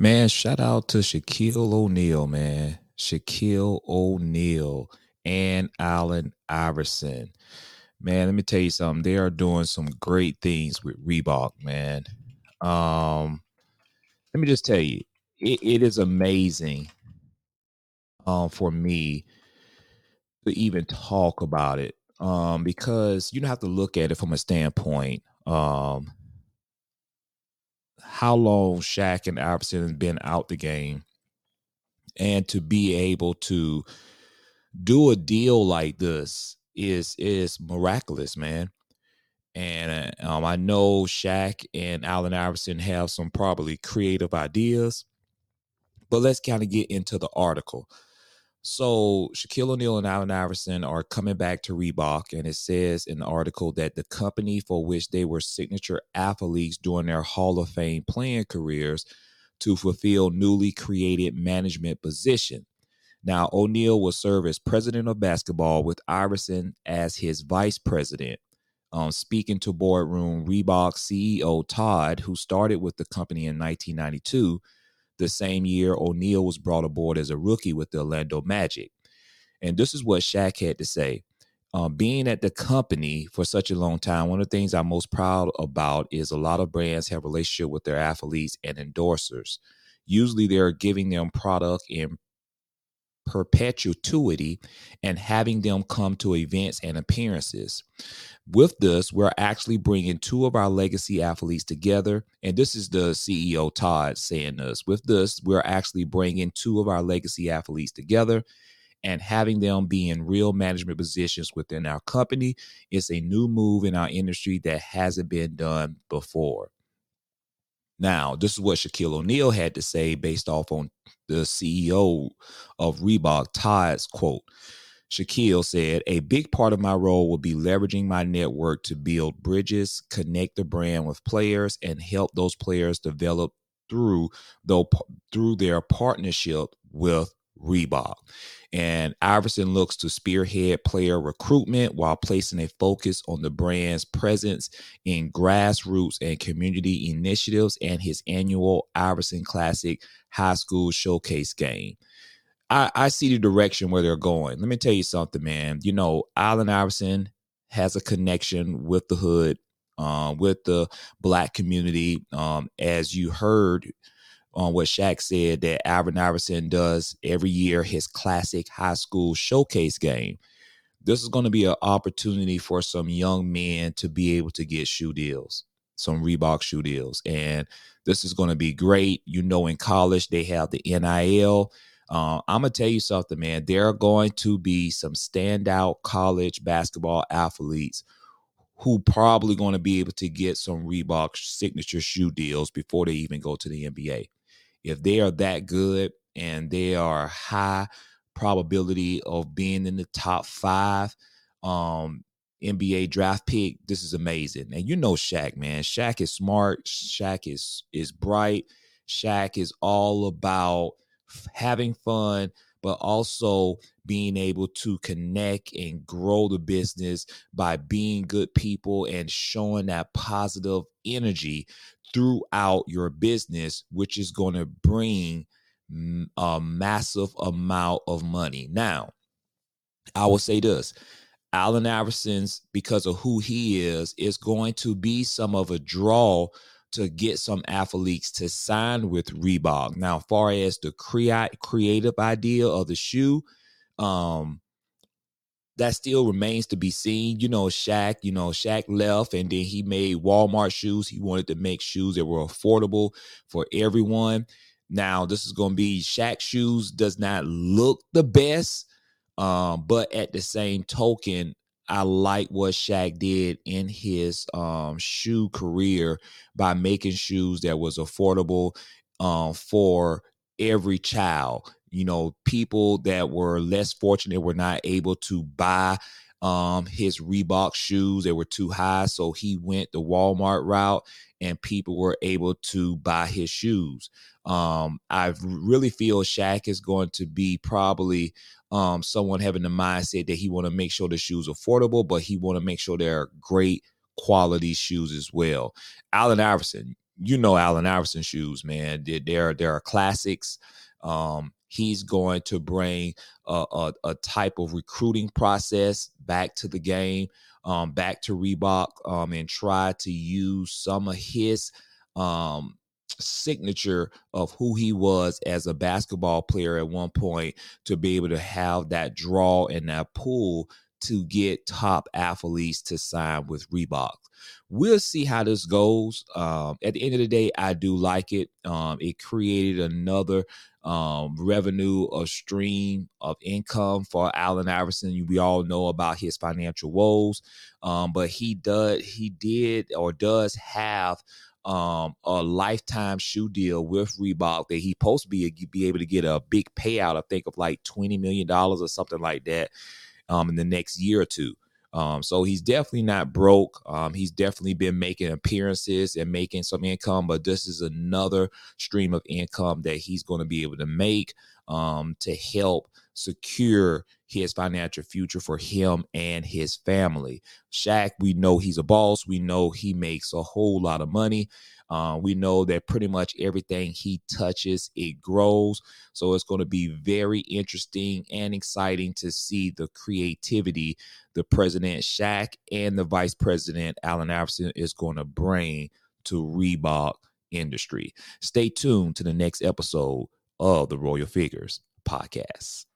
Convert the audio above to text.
Man, shout out to Shaquille O'Neal, man. Shaquille O'Neal and Allen Iverson. Man, let me tell you something. They are doing some great things with Reebok, man. Um, let me just tell you, it, it is amazing um, for me to even talk about it um, because you don't have to look at it from a standpoint um, how long Shaq and Iverson have been out the game, and to be able to do a deal like this is is miraculous, man. And uh, um, I know Shaq and Allen Iverson have some probably creative ideas, but let's kind of get into the article. So Shaquille O'Neal and Allen Iverson are coming back to Reebok, and it says in the article that the company for which they were signature athletes during their Hall of Fame playing careers to fulfill newly created management position. Now, O'Neal will serve as president of basketball with Iverson as his vice president. Um, speaking to boardroom Reebok CEO Todd, who started with the company in 1992, the same year O'Neal was brought aboard as a rookie with the Orlando Magic. And this is what Shaq had to say. Um, being at the company for such a long time, one of the things I'm most proud about is a lot of brands have relationship with their athletes and endorsers. Usually, they're giving them product in perpetuity and having them come to events and appearances. With this, we're actually bringing two of our legacy athletes together. And this is the CEO Todd saying this. With this, we're actually bringing two of our legacy athletes together and having them be in real management positions within our company. It's a new move in our industry that hasn't been done before. Now, this is what Shaquille O'Neal had to say based off on the CEO of Reebok, Todd's quote. Shaquille said, A big part of my role will be leveraging my network to build bridges, connect the brand with players, and help those players develop through, though, through their partnership with Reebok. And Iverson looks to spearhead player recruitment while placing a focus on the brand's presence in grassroots and community initiatives and his annual Iverson Classic High School Showcase game. I, I see the direction where they're going. Let me tell you something, man. You know, Allen Iverson has a connection with the hood, um, with the black community. Um, as you heard, on what Shaq said that Allen Iverson does every year his classic high school showcase game. This is going to be an opportunity for some young men to be able to get shoe deals, some Reebok shoe deals. And this is going to be great. You know, in college, they have the NIL. Uh, I'm going to tell you something, man. There are going to be some standout college basketball athletes who probably going to be able to get some Reebok signature shoe deals before they even go to the NBA if they are that good and they are high probability of being in the top five um NBA draft pick, this is amazing. And you know Shaq, man. Shaq is smart. Shaq is is bright. Shaq is all about having fun, but also being able to connect and grow the business by being good people and showing that positive energy throughout your business, which is going to bring a massive amount of money. Now, I will say this Allen Iverson's, because of who he is, is going to be some of a draw to get some athletes to sign with Reebok. Now, far as the create creative idea of the shoe, um, that still remains to be seen. You know, Shaq, you know, Shaq left and then he made Walmart shoes. He wanted to make shoes that were affordable for everyone. Now, this is going to be Shaq shoes does not look the best, um, but at the same token, I like what Shaq did in his um, shoe career by making shoes that was affordable um, for every child. You know people that were less fortunate were not able to buy um his Reebok shoes they were too high so he went the Walmart route and people were able to buy his shoes um I really feel Shaq is going to be probably um someone having the mindset that he want to make sure the shoes affordable but he want to make sure they're great quality shoes as well Allen Iverson you know Allen Iverson shoes, man. There, there are classics. Um, he's going to bring a, a, a, type of recruiting process back to the game, um, back to Reebok, um, and try to use some of his um, signature of who he was as a basketball player at one point to be able to have that draw and that pull to get top athletes to sign with Reebok. We'll see how this goes. Um, at the end of the day, I do like it. Um, it created another um, revenue, a stream of income for Allen Iverson. We all know about his financial woes, um, but he does, he did, or does have um, a lifetime shoe deal with Reebok that he supposed to be be able to get a big payout. I think of like twenty million dollars or something like that um, in the next year or two. Um, so he's definitely not broke. Um, he's definitely been making appearances and making some income, but this is another stream of income that he's going to be able to make um, to help secure his financial future for him and his family. Shaq, we know he's a boss. We know he makes a whole lot of money. Uh, we know that pretty much everything he touches, it grows. So it's going to be very interesting and exciting to see the creativity the President Shaq and the Vice President Allen Iverson is going to bring to Reebok industry. Stay tuned to the next episode of the Royale Figurez podcast.